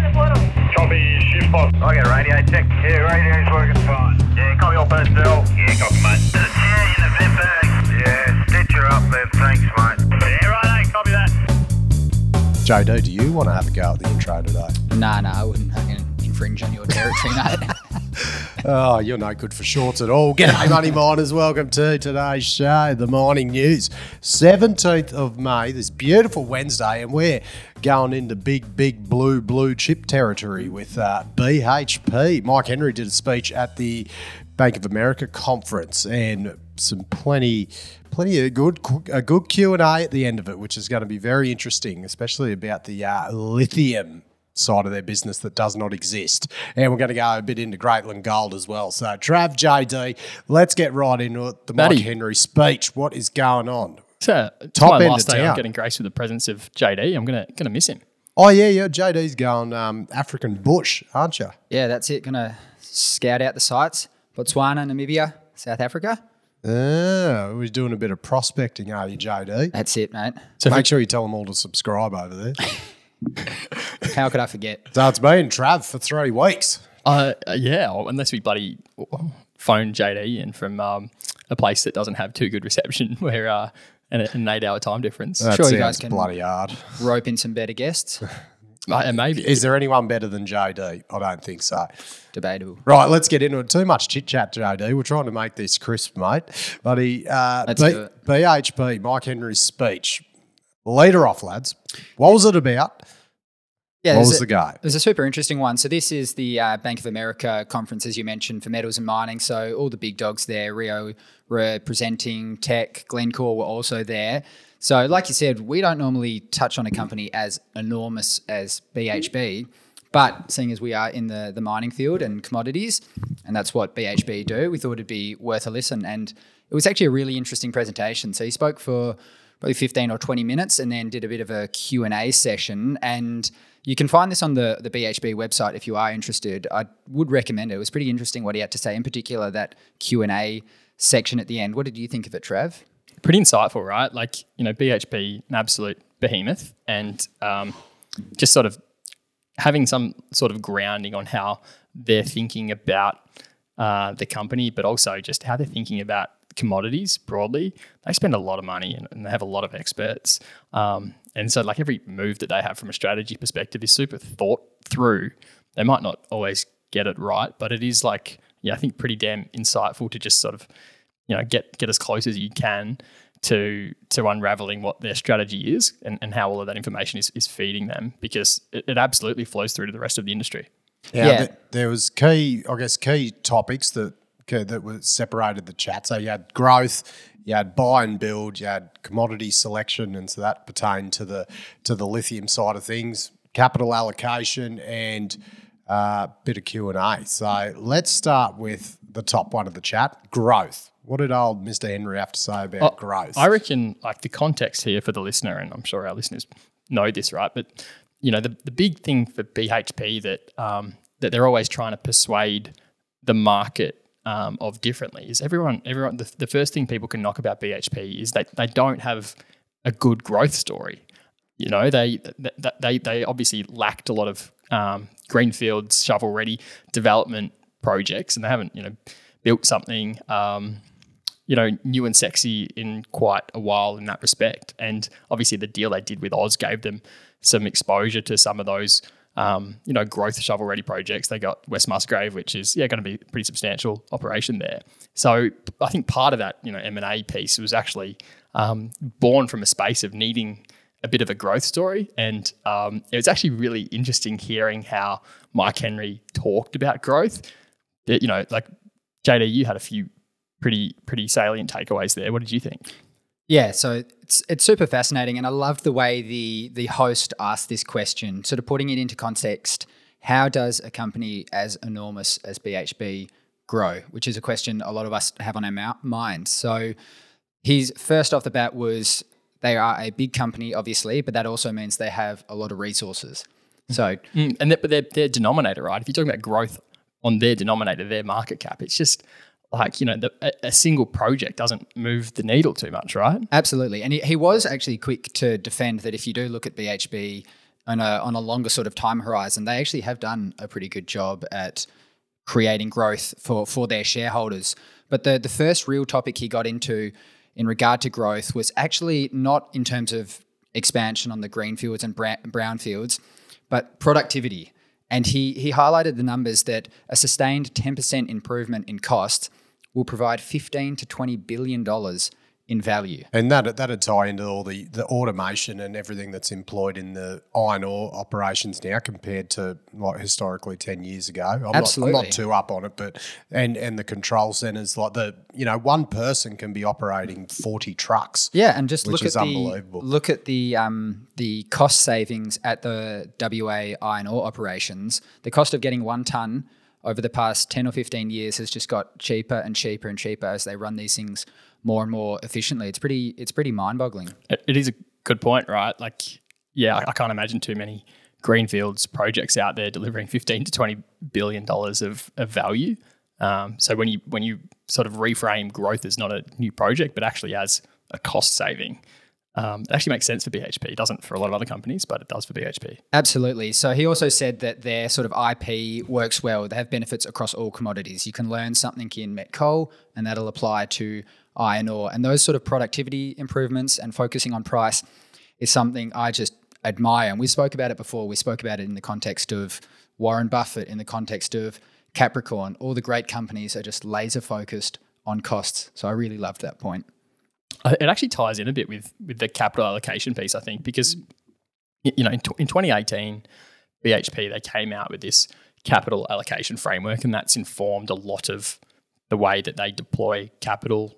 in the portal. Copy, shift box. I get radio check. Yeah, radio's working fine. Yeah, copy all personnel. Yeah, copy, mate. There's a chair in the vent bag. Yeah, stitch her up there. Thanks, mate. Yeah, right, copy that. JD, do you want to have a go at the intro today? Nah, nah, I wouldn't fucking infringe on your territory, mate. Oh, you're no good for shorts at all. G'day, money miners. Welcome to today's show, the mining news. 17th of May, this beautiful Wednesday, and we're going into big, big blue, blue chip territory with uh, BHP. Mike Henry did a speech at the Bank of America conference and some plenty plenty of good a good q&a at the end of it which is going to be very interesting especially about the uh, lithium side of their business that does not exist. And we're going to go a bit into Greatland Gold as well. So, Trav, JD, let's get right into it. The Matty. Mike Henry speech. What is going on? So, it's Top my end last of day. town. I'm getting grace with the presence of JD. I'm gonna gonna miss him. Oh, yeah, yeah. JD's going um, African bush, aren't you? yeah, that's it. Gonna scout out the sites. Botswana, Namibia, South Africa. Oh, we're doing a bit of prospecting, are you, JD? That's it, mate. So Make sure you tell them all to subscribe over there. How could I forget? so it's been Trav for three weeks. uh, yeah, unless we bloody phone JD in from um, a place that doesn't have too good reception, where uh, and an eight hour time difference. That Sure, you guys can- bloody hard. Rope in some better guests. Uh, maybe Is there anyone better than JD? I don't think so. Debatable. Right, let's get into it. Too much chit chat, JD. We're trying to make this crisp, mate. But he, uh, Let's B-. BHP, Mike Henry's speech. Leader off, lads. What was it about? Yeah, What was a- the guy? There's a super interesting one. So this is the uh, Bank of America conference, as you mentioned, for metals and mining. So all the big dogs there, Rio were presenting, Teck, Glencore were also there. So like you said, we don't normally touch on a company as enormous as BHP, but seeing as we are in the the mining field and commodities, and that's what BHP do, we thought it'd be worth a listen. And it was actually a really interesting presentation. So he spoke for probably 15 or 20 minutes and then did a bit of a Q&A session and you can find this on the, the BHP website if you are interested. I would recommend it. It was pretty interesting what he had to say, in particular that Q&A section at the end. What did you think of it, Trev? pretty insightful, right? Like you know, BHP, an absolute behemoth, and um, just sort of having some sort of grounding on how they're thinking about uh, the company, but also just how they're thinking about commodities broadly. They spend a lot of money and, and they have a lot of experts, um, and so like every move that they have from a strategy perspective is super thought through. They might not always get it right, but it is like yeah, I think pretty damn insightful to just sort of you know get get as close as you can to to unraveling what their strategy is and, and how all of that information is, is feeding them because it, it absolutely flows through to the rest of the industry. Yeah. th- there was key, I guess, key topics that okay, that was separated the chat. So you had growth, you had buy and build, you had commodity selection, and so that pertained to the to the lithium side of things, capital allocation, and a uh, bit of Q and A. So let's start with the top one of the chat: growth. What did old Mister Henry have to say about Oh, growth? I reckon like the context here for the listener, and I'm sure our listeners know this, right? But you know, the, the big thing for BHP that um, that they're always trying to persuade the market um, of differently is everyone everyone the, the first thing people can knock about BHP is that they don't have a good growth story. You know, they th- th- they they obviously lacked a lot of um, greenfields, shovel ready development projects, and they haven't you know built something um, you know, new and sexy in quite a while in that respect. And obviously, the deal they did with Oz gave them some exposure to some of those, um, you know, growth shovel ready projects. They got West Musgrave, which is yeah going to be a pretty substantial operation there. So I think part of that, you know, M and A piece was actually um, born from a space of needing a bit of a growth story. And um, it was actually really interesting hearing how Mike Henry talked about growth. That, you know, like JD, you had a few pretty pretty salient takeaways there. What did you think? Yeah, so it's it's super fascinating, and I loved the way the the host asked this question, sort of putting it into context. How does a company as enormous as BHP grow? Which is a question a lot of us have on our mou- minds. So his first off the bat was they are a big company, obviously, but that also means they have a lot of resources. So Mm, and that, but their their denominator, right? If you're talking about growth on their denominator, their market cap, it's just like you know the, a, single project doesn't move the needle too much, right? Absolutely. And he, he was actually quick to defend that if you do look at BHP on a on a longer sort of time horizon, they actually have done a pretty good job at creating growth for for their shareholders. But the the first real topic he got into in regard to growth was actually not in terms of expansion on the greenfields and brownfields, but productivity. And he he highlighted the numbers that a sustained 10% improvement in cost will provide 15 to 20 billion dollars in value. And that that'd tie into all the, the automation and everything that's employed in the iron ore operations now compared to like historically ten years ago. I'm Absolutely. Not, I'm not too up on it, but and and the control centers like the you know one person can be operating forty trucks. Yeah, and just Which look is at the unbelievable. look at the um, the cost savings at the WA iron ore operations. The cost of getting one ton over the past ten or fifteen years has just got cheaper and cheaper and cheaper as they run these things more and more efficiently. It's pretty it's pretty mind boggling. It, it is a good point, right? Like, yeah, I, I can't imagine too many greenfields projects out there delivering 15 to 20 billion dollars of, of value. Um, so when you when you sort of reframe growth as not a new project, but actually as a cost saving, um, it actually makes sense for BHP. It doesn't for a lot of other companies, but it does for BHP. Absolutely. So he also said that their sort of IP works well. They have benefits across all commodities. You can learn something in met coal, and that'll apply to iron ore. And those sort of productivity improvements and focusing on price is something I just admire. And we spoke about it before. We spoke about it in the context of Warren Buffett, in the context of Capricorn. All the great companies are just laser focused on costs. So I really loved that point. Uh, It actually ties in a bit with with the capital allocation piece, I think, because you know in, tw- in 2018, BHP they came out with this capital allocation framework, and that's informed a lot of the way that they deploy capital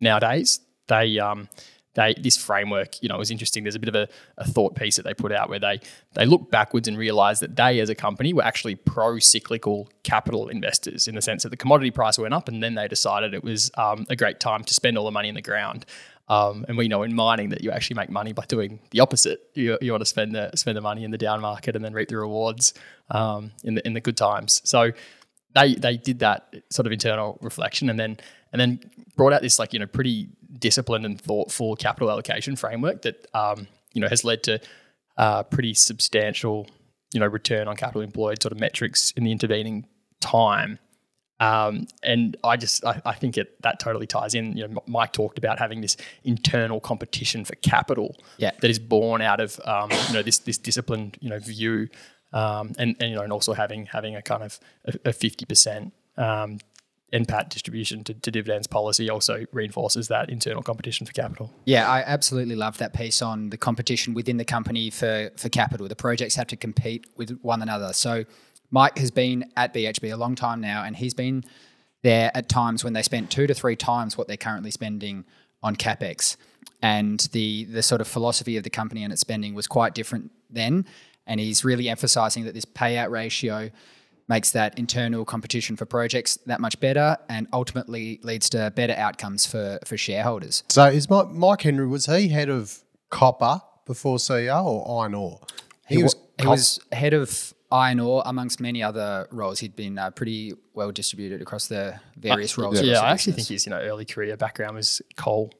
nowadays. They um they this framework, you know, was interesting. There's a bit of a, a thought piece that they put out where they they look backwards and realized that they as a company were actually pro cyclical capital investors in the sense that the commodity price went up and then they decided it was um, a great time to spend all the money in the ground. Um, and we know in mining that you actually make money by doing the opposite. You, you want to spend the spend the money in the down market and then reap the rewards um, in the in the good times. So they they did that sort of internal reflection and then and then brought out this like you know pretty disciplined and thoughtful capital allocation framework that um, you know has led to uh, pretty substantial you know return on capital employed sort of metrics in the intervening time. Um, and I just I, I think it that totally ties in. You know, Mike talked about having this internal competition for capital Yeah. that is born out of um, you know this this disciplined you know view, um, and and you know and also having having a kind of a fifty percent um, NPAT distribution to, to dividends policy also reinforces that internal competition for capital. Yeah, I absolutely love that piece on the competition within the company for for capital. The projects have to compete with one another. So Mike has been at BHP a long time now, and he's been there at times when they spent two to three times what they're currently spending on capex. And the the sort of philosophy of the company and its spending was quite different then. And he's really emphasizing that this payout ratio makes that internal competition for projects that much better and ultimately leads to better outcomes for for shareholders. So is Mike, Mike Henry was he head of copper before CEO or iron ore? He, was he was head of iron ore amongst many other roles. He'd been uh, pretty well distributed across the various roles. Yeah, across the I actually think his you know early career background was coal.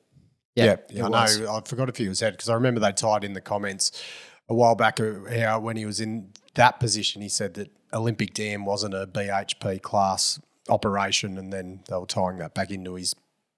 Yeah, Yeah, yeah, I was. know. I forgot if he was head because I remember they tied in the comments a while back uh, how when he was in that position, he said that Olympic Dam wasn't a BHP class operation, and then they were tying that back into his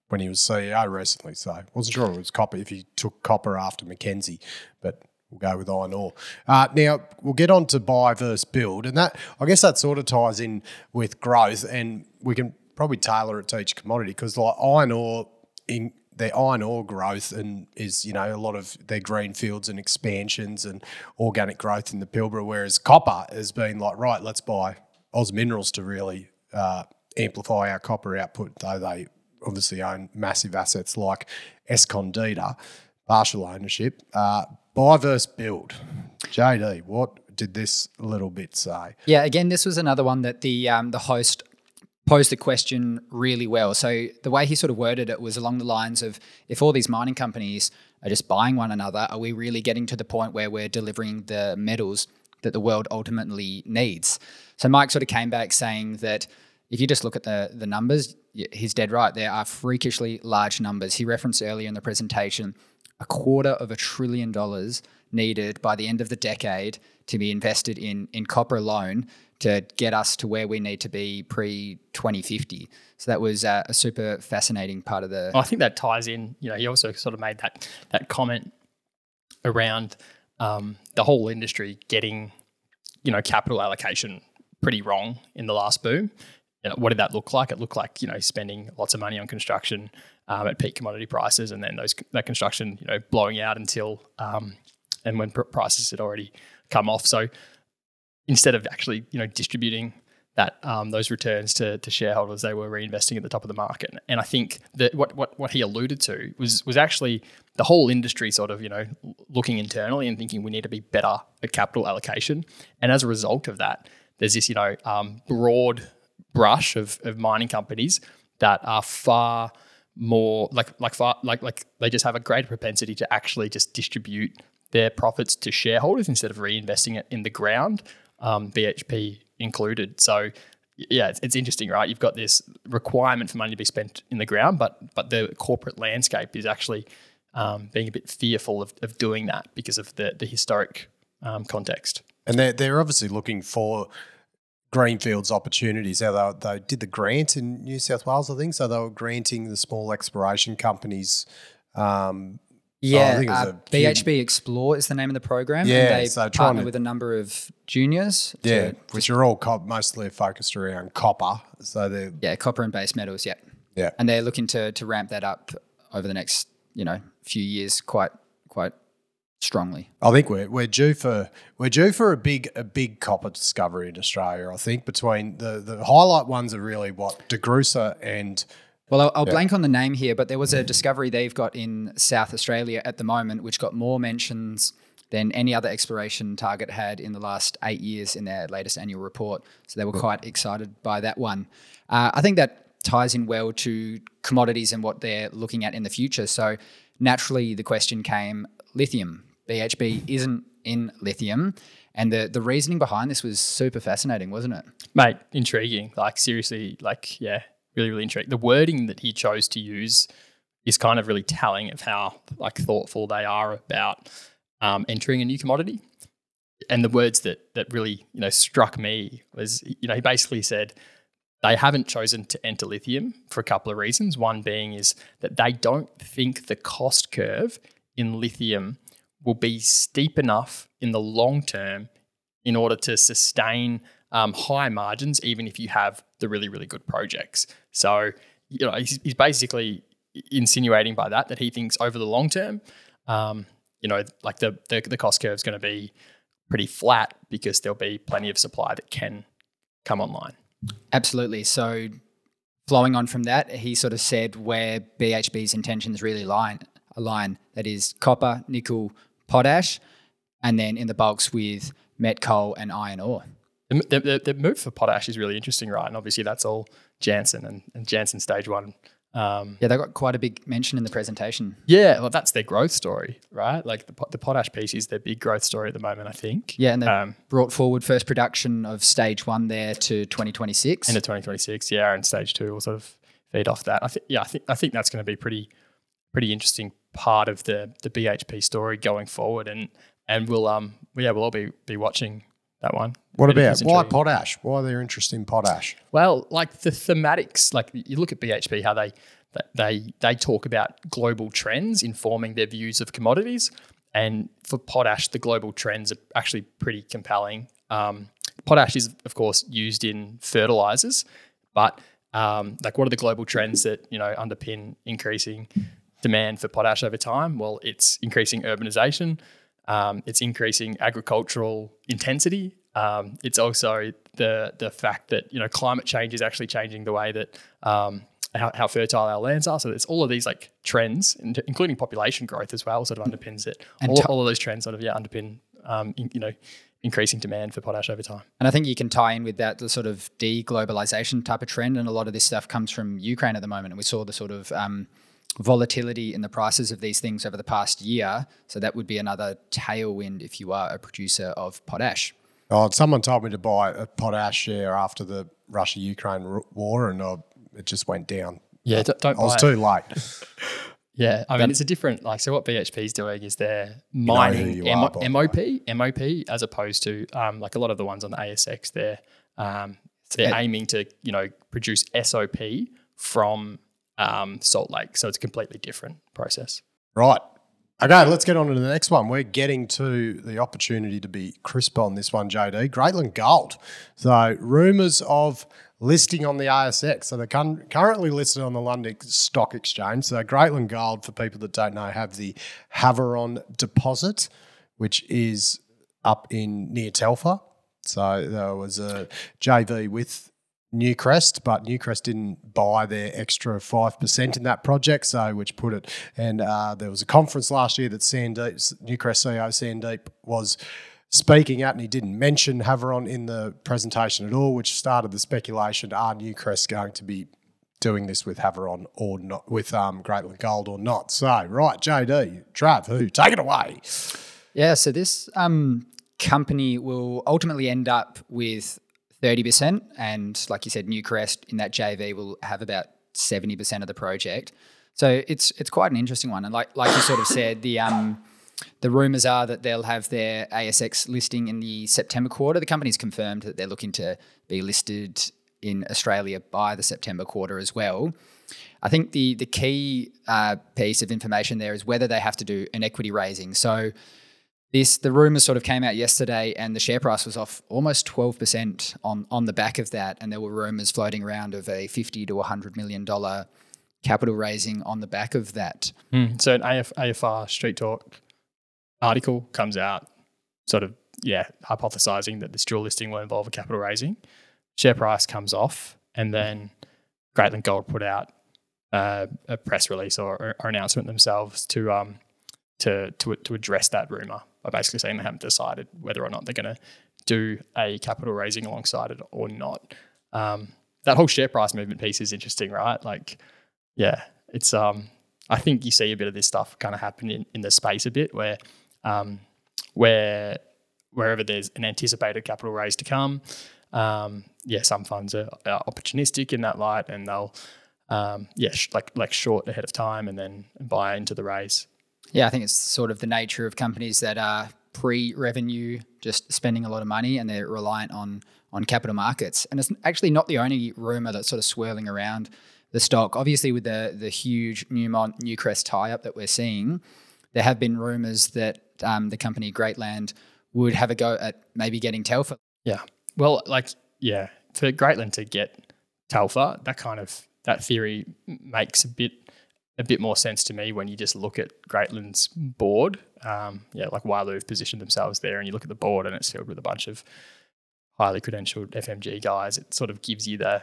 when he was CEO recently. So wasn't sure it was copper if he took copper after Mackenzie, but. We'll go with iron ore. Uh, now we'll get on to buy versus build, and that I guess that sort of ties in with growth, and we can probably tailor it to each commodity because like iron ore in their iron ore growth and is you know a lot of their green fields and expansions and organic growth in the Pilbara, whereas copper has been like right, let's buy Oz Minerals to really uh, amplify our copper output, though they obviously own massive assets like Escondida, partial ownership. Uh, buy versus build. JD, what did this little bit say? Yeah, again, this was another one that the um, the host posed the question really well. So the way he sort of worded it was along the lines of if all these mining companies are just buying one another, are we really getting to the point where we're delivering the metals that the world ultimately needs? So Mike sort of came back saying that if you just look at the the numbers, he's dead right. There are freakishly large numbers. He referenced earlier in the presentation a quarter of a trillion dollars needed by the end of the decade to be invested in in copper alone to get us to where we need to be pre 2050. So that was uh, a super fascinating part of the. I think that ties in. You know, he also sort of made that that comment around um, the whole industry getting, you know, capital allocation pretty wrong in the last boom. You know, what did that look like? It looked like you know spending lots of money on construction um, at peak commodity prices, and then those that construction you know blowing out until um, and when pr- prices had already come off. So instead of actually you know distributing that um, those returns to, to shareholders, they were reinvesting at the top of the market. And I think that what, what what he alluded to was was actually the whole industry sort of you know looking internally and thinking we need to be better at capital allocation. And as a result of that, there's this you know um, broad brush of, of mining companies that are far more like like far like like they just have a greater propensity to actually just distribute their profits to shareholders instead of reinvesting it in the ground, um, BHP included. So yeah, it's, it's interesting, right? You've got this requirement for money to be spent in the ground, but but the corporate landscape is actually um, being a bit fearful of, of doing that because of the the historic um, context. And they're, they're obviously looking for greenfields opportunities. How they, they did the grant in New South Wales, I think. So they were granting the small exploration companies. Um, Yeah, I think it was uh, BHP Xplor is the name of the program. Yeah, and they so partner to- with a number of juniors. to- yeah, which are all cop, mostly focused around copper. So they're yeah, copper and base metals. Yeah, yeah. and they're looking to to ramp that up over the next you know few years quite quite strongly. I think we're we're due for we're due for a big a big copper discovery in Australia. I think between the the highlight ones are really what DeGrussa and Well, I'll, I'll blank on the name here, but there was a discovery they've got in South Australia at the moment, which got more mentions than any other exploration target had in the last eight years in their latest annual report. So they were quite excited by that one. Uh, I think that ties in well to commodities and what they're looking at in the future. So naturally, the question came lithium. BHP isn't in lithium. And the, the reasoning behind this was super fascinating, wasn't it? mate, intriguing. Like seriously, like yeah, really, really intriguing. The wording that he chose to use is kind of really telling of how like thoughtful they are about um, entering a new commodity. And the words that that really you know struck me was you know he basically said they haven't chosen to enter lithium for a couple of reasons. One being is that they don't think the cost curve in lithium will be steep enough in the long term in order to sustain um, high margins, even if you have the really, really good projects. So, you know, he's, he's basically insinuating by that that he thinks over the long term, um, you know, like the, the, the cost curve is going to be pretty flat because there'll be plenty of supply that can come online. Absolutely. So, flowing on from that, he sort of said where BHP's intentions really line align. That is copper, nickel, potash, and then in the bulks with met coal and iron ore. The, the, the, move for potash is really interesting, right? And obviously that's all Jansen and, and Jansen stage one. Um, Yeah, they got quite a big mention in the presentation. yeah, well, that's their growth story, right? Like the, the potash piece is their big growth story at the moment, I think. Yeah, and they Um, brought forward first production of stage one there to 2026. into 2026, yeah, and stage two will sort of feed off that. I think, yeah, I think I think that's going to be pretty pretty interesting part of the the BHP story going forward, and and we'll um yeah we'll all be be watching that one. what about why potash? Why are they're interested in potash? Well, like the thematics, like you look at BHP, how they they they talk about global trends informing their views of commodities, and for potash, the global trends are actually pretty compelling. Um, potash is, of course, used in fertilizers, but um, like, what are the global trends that you know underpin increasing demand for potash over time? Well, it's increasing urbanization, um, it's increasing agricultural intensity. Um, it's also the the fact that you know climate change is actually changing the way that um, how, how fertile our lands are. So it's all of these like trends, including population growth as well, sort of underpins it. And all, ti- all of those trends sort of yeah underpin um, in- you know increasing demand for potash over time. And I think you can tie in with that the sort of deglobalization type of trend, and a lot of this stuff comes from Ukraine at the moment. And we saw the sort of um, volatility in the prices of these things over the past year. So that would be another tailwind if you are a producer of potash. Oh, someone told me to buy a potash share after the Russia Ukraine war, and uh, it just went down. Yeah, don't, don't I was it. too late. Yeah, I mean, it's a different, like, so what BHP is doing is they're mining you M- are, by MOP, MOP, as opposed to um, like a lot of the ones on the ASX, they're, um, they're it- aiming to, you know, produce SOP from um, Salt Lake. So it's a completely different process. Right. Okay, let's get on to the next one. We're getting to the opportunity to be crisp on this one, JD. Greatland Gold. So, rumours of listing on the ASX. So, they're currently listed on the London Stock Exchange. So, Greatland Gold, for people that don't know, have the Havieron deposit, which is up in near Telfer. So, there was a JV with Newcrest, but Newcrest didn't buy their extra five percent in that project, so which put it. And uh, there was a conference last year that Sandeep, Newcrest CEO Sandeep, was speaking at, and he didn't mention Havieron in the presentation at all, which started the speculation: Are Newcrest going to be doing this with Havieron or not, with um, Greatland Gold or not? So, right, JD, Trav, who take it away? Yeah, so this um, company will ultimately end up with 30%. And like you said, Newcrest in that JV will have about 70% of the project. So it's it's quite an interesting one. And like like you sort of said, the um, the rumors are that they'll have their ASX listing in the September quarter. The company's confirmed that they're looking to be listed in Australia by the September quarter as well. I think the the key uh, piece of information there is whether they have to do an equity raising. So this the rumors sort of came out yesterday, and the share price was off almost twelve percent on on the back of that. And there were rumors floating around of a fifty to hundred million dollar capital raising on the back of that. So an AF, AFR Street Talk article comes out, sort of, yeah, hypothesizing that this dual listing will involve a capital raising. Share price comes off, and then Greatland Gold put out uh, a press release or, or announcement themselves to um to to to address that rumor by basically saying they haven't decided whether or not they're going to do a capital raising alongside it or not. Um, that whole share price movement piece is interesting, right? Like, yeah, it's um, I think you see a bit of this stuff kind of happen in, in the space a bit where um, where wherever there's an anticipated capital raise to come, um, yeah, some funds are, are opportunistic in that light and they'll um, yeah, sh- like like short ahead of time and then buy into the raise. Yeah, I think it's sort of the nature of companies that are pre-revenue, just spending a lot of money, and they're reliant on on capital markets. And it's actually not the only rumor that's sort of swirling around the stock. Obviously, with the the huge Newmont Newcrest tie-up that we're seeing, there have been rumors that um, the company Greatland would have a go at maybe getting Telfer. Yeah. Well, like, yeah, for Greatland to get Telfer, that kind of that theory makes a bit a bit more sense to me when you just look at Greatland's board. Um, yeah, like Wyloo have positioned themselves there, and you look at the board, and it's filled with a bunch of highly credentialed FMG guys. It sort of gives you the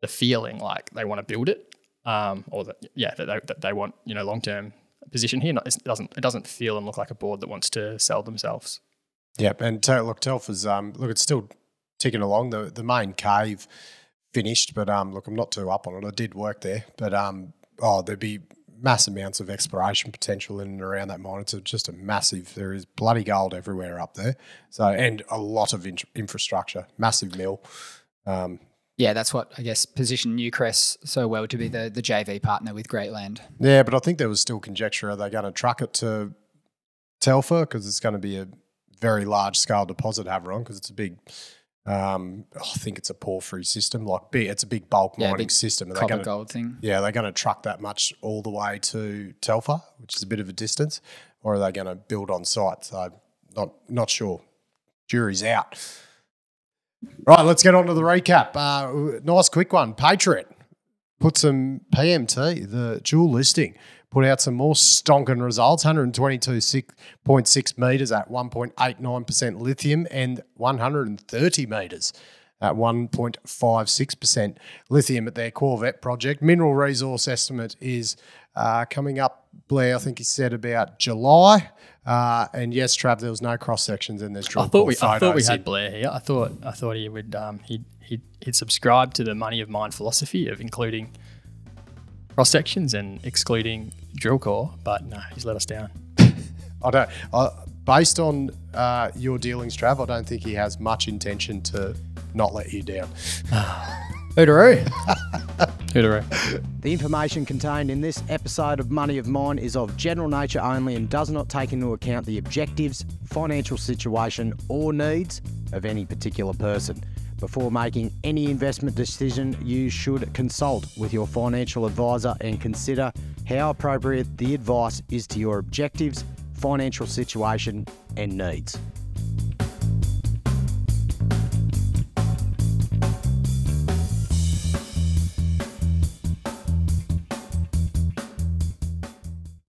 the feeling like they want to build it, um, or that yeah, that they, that they want you know long term position here. It doesn't it doesn't feel and look like a board that wants to sell themselves. Yep, and look, Telfer's um, look, it's still ticking along. The the main cave finished, but um, look, I'm not too up on it. I did work there, but um, oh, there'd be mass amounts of exploration potential in and around that mine. It's a, just a massive. There is bloody gold everywhere up there. So and a lot of in- infrastructure, massive mill. Um, Yeah, that's what I guess positioned Newcrest so well to be the the JV partner with Greatland. yeah, but I think there was still conjecture: are they going to truck it to Telfer because it's going to be a very large scale deposit Havieron because it's a big. Um, I think it's a porphyry system, like big. It's a big bulk Yeah, mining big system. Are Copper gonna- gold thing. Yeah, they're going to truck that much all the way to Telfer, which is a bit of a distance, or are they going to build on site? So, not not sure. Jury's out. Right, let's get on to the recap. Uh, nice quick one. Patriot put some PMT, the dual listing, put out some more stonking results 122.6 metres at 1.89% lithium and 130 metres at 1.56% lithium at their Corvette project. Mineral resource estimate is uh, coming up, Blair, I think he said about July. Uh, and yes, Trav, there was no cross sections and there's drill I thought we, I thought we had in- Blair here. I thought, I thought he would, um, he'd, he'd, he'd to the money of mine philosophy of including cross sections and excluding drill core, but no, he's let us down. I don't. I, based on uh, your dealings, Trav, I don't think he has much intention to not let you down. Hootaroo. Hooteroo. The information contained in this episode of Money of Mine is of general nature only and does not take into account the objectives, financial situation, or needs of any particular person. Before making any investment decision, you should consult with your financial advisor and consider how appropriate the advice is to your objectives, financial situation, and needs.